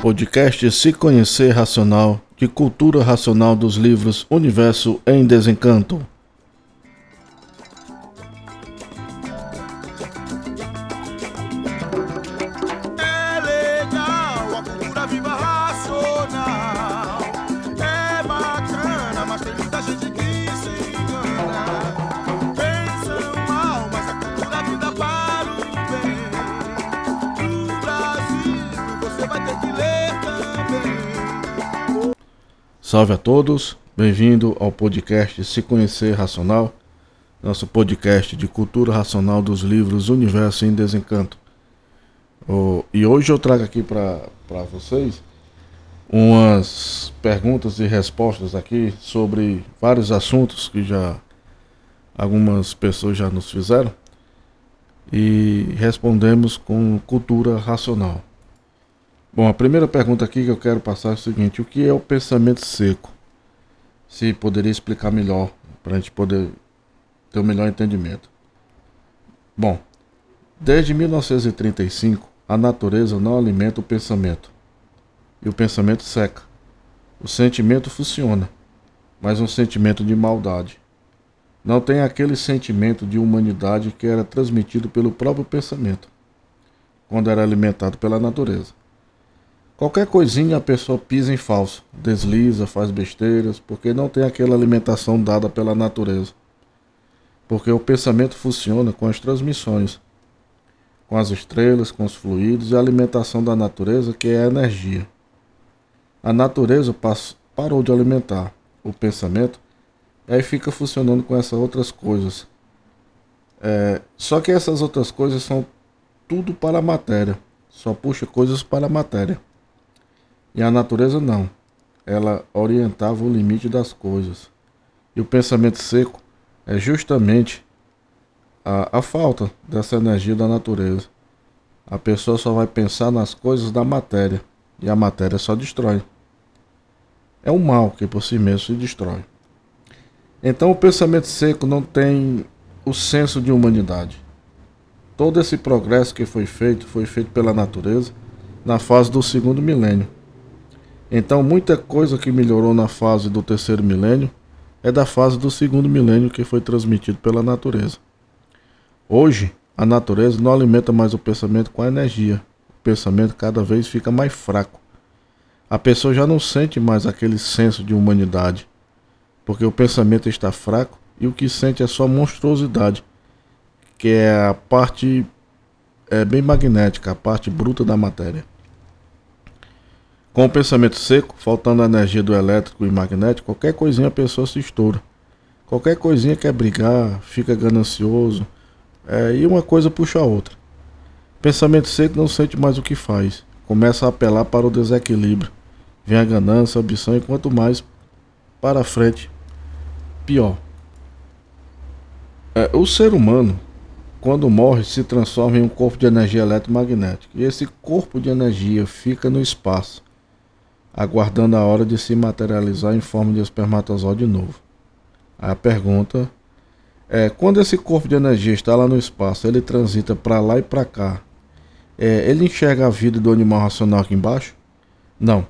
podcast Se Conhecer Racional, de cultura racional dos livros Universo em Desencanto. Salve a todos, bem-vindo ao podcast Se Conhecer Racional, nosso podcast de cultura racional dos livros Universo em Desencanto. Oh, e hoje eu trago aqui para vocês umas perguntas e respostas aqui sobre vários assuntos que já algumas pessoas já nos fizeram e respondemos com cultura racional. Bom, a primeira pergunta aqui que eu quero passar é o seguinte: o que é o pensamento seco? Se poderia explicar melhor, para a gente poder ter o um melhor entendimento. Bom, desde 1935, a natureza não alimenta o pensamento. E o pensamento seca. O sentimento funciona, mas um sentimento de maldade. Não tem aquele sentimento de humanidade que era transmitido pelo próprio pensamento, quando era alimentado pela natureza. Qualquer coisinha a pessoa pisa em falso, desliza, faz besteiras, porque não tem aquela alimentação dada pela natureza. Porque o pensamento funciona com as transmissões, com as estrelas, com os fluidos e a alimentação da natureza, que é a energia. A natureza parou de alimentar o pensamento e aí fica funcionando com essas outras coisas. É, só que essas outras coisas são tudo para a matéria, só puxa coisas para a matéria. E a natureza não. Ela orientava o limite das coisas. E o pensamento seco é justamente a, a falta dessa energia da natureza. A pessoa só vai pensar nas coisas da matéria. E a matéria só destrói. É um mal que por si mesmo se destrói. Então o pensamento seco não tem o senso de humanidade. Todo esse progresso que foi feito foi feito pela natureza na fase do segundo milênio. Então, muita coisa que melhorou na fase do terceiro milênio é da fase do segundo milênio que foi transmitido pela natureza. Hoje, a natureza não alimenta mais o pensamento com a energia. O pensamento cada vez fica mais fraco. A pessoa já não sente mais aquele senso de humanidade, porque o pensamento está fraco e o que sente é só monstruosidade, que é a parte é bem magnética, a parte bruta da matéria. Com o pensamento seco, faltando a energia do elétrico e magnético, qualquer coisinha a pessoa se estoura. Qualquer coisinha quer brigar, fica ganancioso, é, e uma coisa puxa a outra. Pensamento seco não sente mais o que faz, começa a apelar para o desequilíbrio. Vem a ganância, a ambição, e quanto mais para frente, pior. É, o ser humano, quando morre, se transforma em um corpo de energia eletromagnética, e esse corpo de energia fica no espaço aguardando a hora de se materializar em forma de espermatozoide novo. A pergunta é: quando esse corpo de energia está lá no espaço, ele transita para lá e para cá, é, ele enxerga a vida do animal racional aqui embaixo? Não.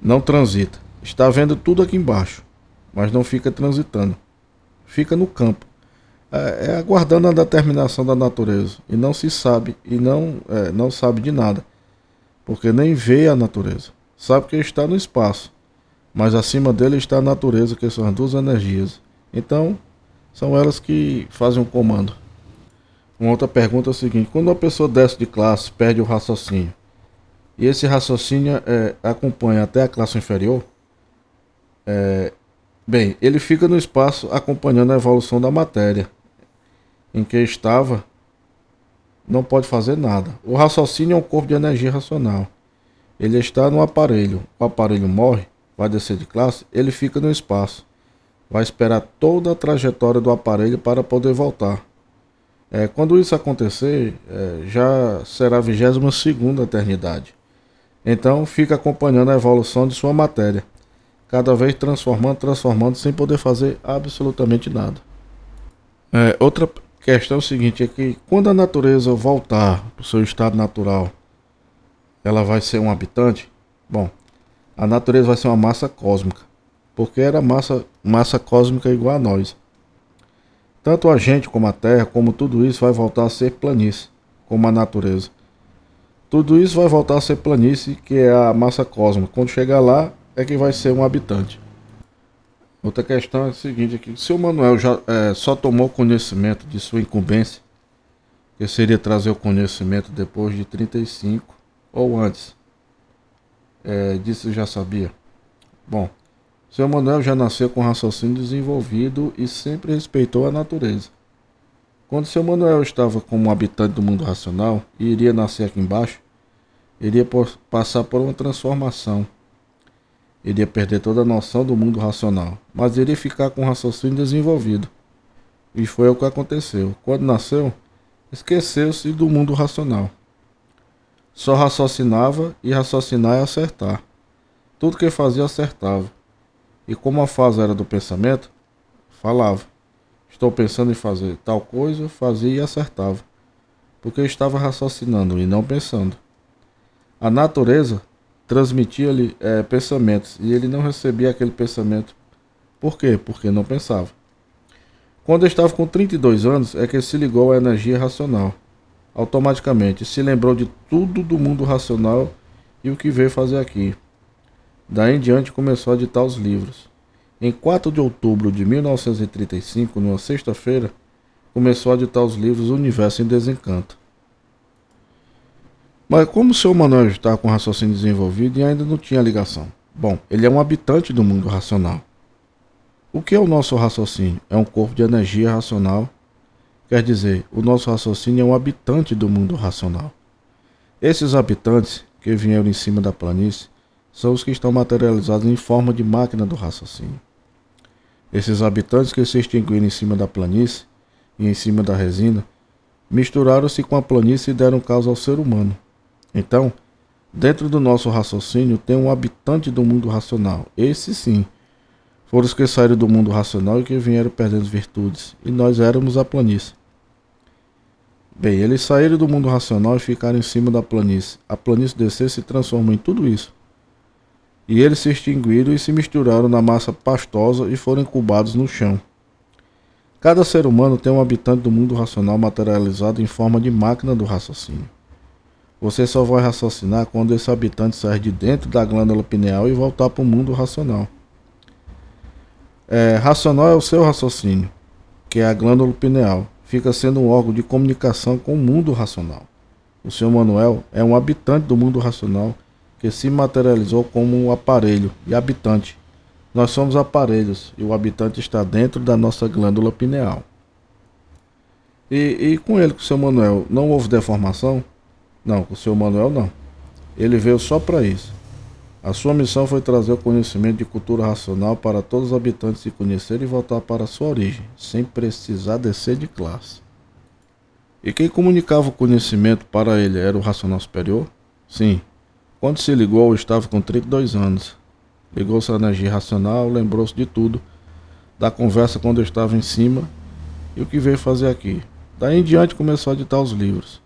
Não transita. Está vendo tudo aqui embaixo, mas não fica transitando. Fica no campo. É, é aguardando a determinação da natureza. E não se sabe, e não, é, não sabe de nada. Porque nem vê a natureza sabe que está no espaço, mas acima dele está a natureza, que são as duas energias. Então, são elas que fazem o comando. Uma outra pergunta é a seguinte: quando uma pessoa desce de classe, perde o raciocínio, e esse raciocínio é, acompanha até a classe inferior, é, bem, ele fica no espaço acompanhando a evolução da matéria em que estava, não pode fazer nada. O raciocínio é um corpo de energia racional. Ele está no aparelho. O aparelho morre, vai descer de classe, ele fica no espaço. Vai esperar toda a trajetória do aparelho para poder voltar. É, quando isso acontecer, é, já será a 22 segunda eternidade. Então fica acompanhando a evolução de sua matéria, cada vez transformando, transformando, sem poder fazer absolutamente nada. É, outra questão é seguinte, é que quando a natureza voltar para o seu estado natural, ela vai ser um habitante? Bom, a natureza vai ser uma massa cósmica, porque era massa, massa cósmica igual a nós. Tanto a gente como a Terra, como tudo isso vai voltar a ser planície, como a natureza. Tudo isso vai voltar a ser planície, que é a massa cósmica. Quando chegar lá, é que vai ser um habitante. Outra questão é a seguinte aqui, se o Manuel já é, só tomou conhecimento de sua incumbência, que seria trazer o conhecimento depois de 35 ou antes, é, disso já sabia. Bom, seu Manuel já nasceu com raciocínio desenvolvido e sempre respeitou a natureza. Quando seu Manuel estava como habitante do mundo racional e iria nascer aqui embaixo, iria passar por uma transformação. Iria perder toda a noção do mundo racional, mas iria ficar com o raciocínio desenvolvido. E foi o que aconteceu. Quando nasceu, esqueceu-se do mundo racional. Só raciocinava e raciocinar é acertar. Tudo que fazia acertava. E como a fase era do pensamento, falava. Estou pensando em fazer tal coisa, fazia e acertava. Porque eu estava raciocinando e não pensando. A natureza transmitia-lhe é, pensamentos e ele não recebia aquele pensamento. Por quê? Porque não pensava. Quando eu estava com 32 anos, é que se ligou à energia racional. Automaticamente se lembrou de tudo do mundo racional e o que veio fazer aqui. Daí em diante começou a ditar os livros. Em 4 de outubro de 1935, numa sexta-feira, começou a ditar os livros Universo em Desencanto. Mas como o seu Manuel está com raciocínio desenvolvido e ainda não tinha ligação? Bom, ele é um habitante do mundo racional. O que é o nosso raciocínio? É um corpo de energia racional. Quer dizer, o nosso raciocínio é um habitante do mundo racional. Esses habitantes que vieram em cima da planície são os que estão materializados em forma de máquina do raciocínio. Esses habitantes que se extinguiram em cima da planície e em cima da resina misturaram-se com a planície e deram causa ao ser humano. Então, dentro do nosso raciocínio tem um habitante do mundo racional. Esse sim, foram os que saíram do mundo racional e que vieram perdendo virtudes, e nós éramos a planície. Bem, eles saíram do mundo racional e ficaram em cima da planície. A planície descer se transformou em tudo isso. E eles se extinguiram e se misturaram na massa pastosa e foram incubados no chão. Cada ser humano tem um habitante do mundo racional materializado em forma de máquina do raciocínio. Você só vai raciocinar quando esse habitante sair de dentro da glândula pineal e voltar para o mundo racional. É, racional é o seu raciocínio, que é a glândula pineal. Fica sendo um órgão de comunicação com o mundo racional. O seu Manuel é um habitante do mundo racional que se materializou como um aparelho e habitante. Nós somos aparelhos e o habitante está dentro da nossa glândula pineal. E, e com ele, com o seu Manuel, não houve deformação? Não, com o seu Manuel não. Ele veio só para isso. A sua missão foi trazer o conhecimento de cultura racional para todos os habitantes se conhecerem e voltar para sua origem, sem precisar descer de classe. E quem comunicava o conhecimento para ele era o racional superior? Sim, quando se ligou, estava com 32 anos. Ligou-se à energia racional, lembrou-se de tudo, da conversa quando eu estava em cima e o que veio fazer aqui. Daí em diante começou a ditar os livros.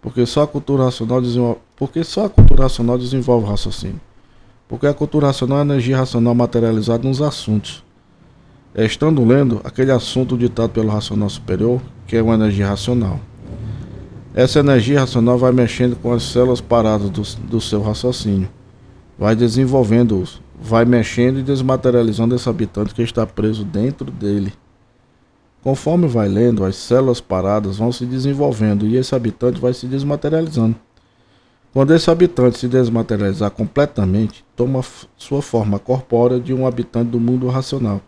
Porque só a cultura racional desenvolve, porque só a cultura racional desenvolve o raciocínio. Porque a cultura racional é a energia racional materializada nos assuntos. É estando lendo aquele assunto ditado pelo racional superior, que é uma energia racional. Essa energia racional vai mexendo com as células paradas do, do seu raciocínio, vai desenvolvendo-os, vai mexendo e desmaterializando esse habitante que está preso dentro dele. Conforme vai lendo, as células paradas vão se desenvolvendo e esse habitante vai se desmaterializando. Quando esse habitante se desmaterializar completamente, toma sua forma corpórea de um habitante do mundo racional.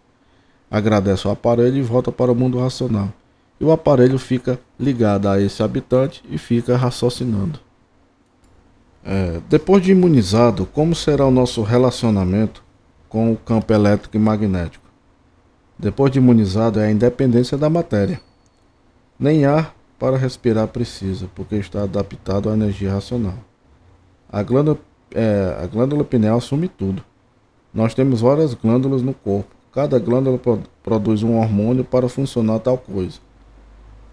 Agradece ao aparelho e volta para o mundo racional e o aparelho fica ligado a esse habitante e fica raciocinando. É, depois de imunizado, como será o nosso relacionamento com o campo elétrico e magnético? Depois de imunizado é a independência da matéria. Nem ar para respirar precisa, porque está adaptado à energia racional. A glândula, é, a glândula pineal assume tudo. Nós temos várias glândulas no corpo. Cada glândula pro, produz um hormônio para funcionar tal coisa.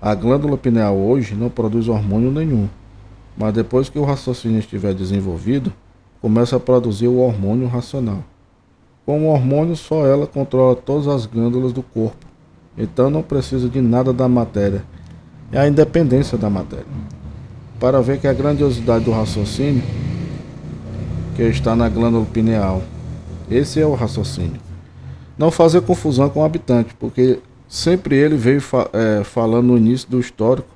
A glândula pineal hoje não produz hormônio nenhum. Mas depois que o raciocínio estiver desenvolvido, começa a produzir o hormônio racional. Com o hormônio, só ela controla todas as glândulas do corpo, então não precisa de nada da matéria. É a independência da matéria. Para ver que a grandiosidade do raciocínio que está na glândula pineal. Esse é o raciocínio. Não fazer confusão com o habitante, porque sempre ele veio fa é, falando no início do histórico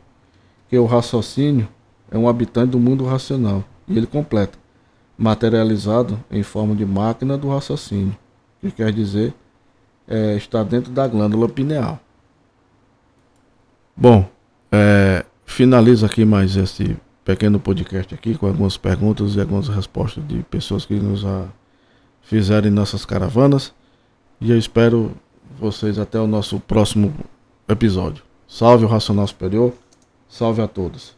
que o raciocínio é um habitante do mundo racional. E ele completa, materializado em forma de máquina do raciocínio, que quer dizer é, está dentro da glândula pineal. Bom, é, finalizo aqui mais esse pequeno podcast aqui com algumas perguntas e algumas respostas de pessoas que nos fizeram em nossas caravanas. E eu espero vocês até o nosso próximo episódio. Salve o Racional Superior, salve a todos.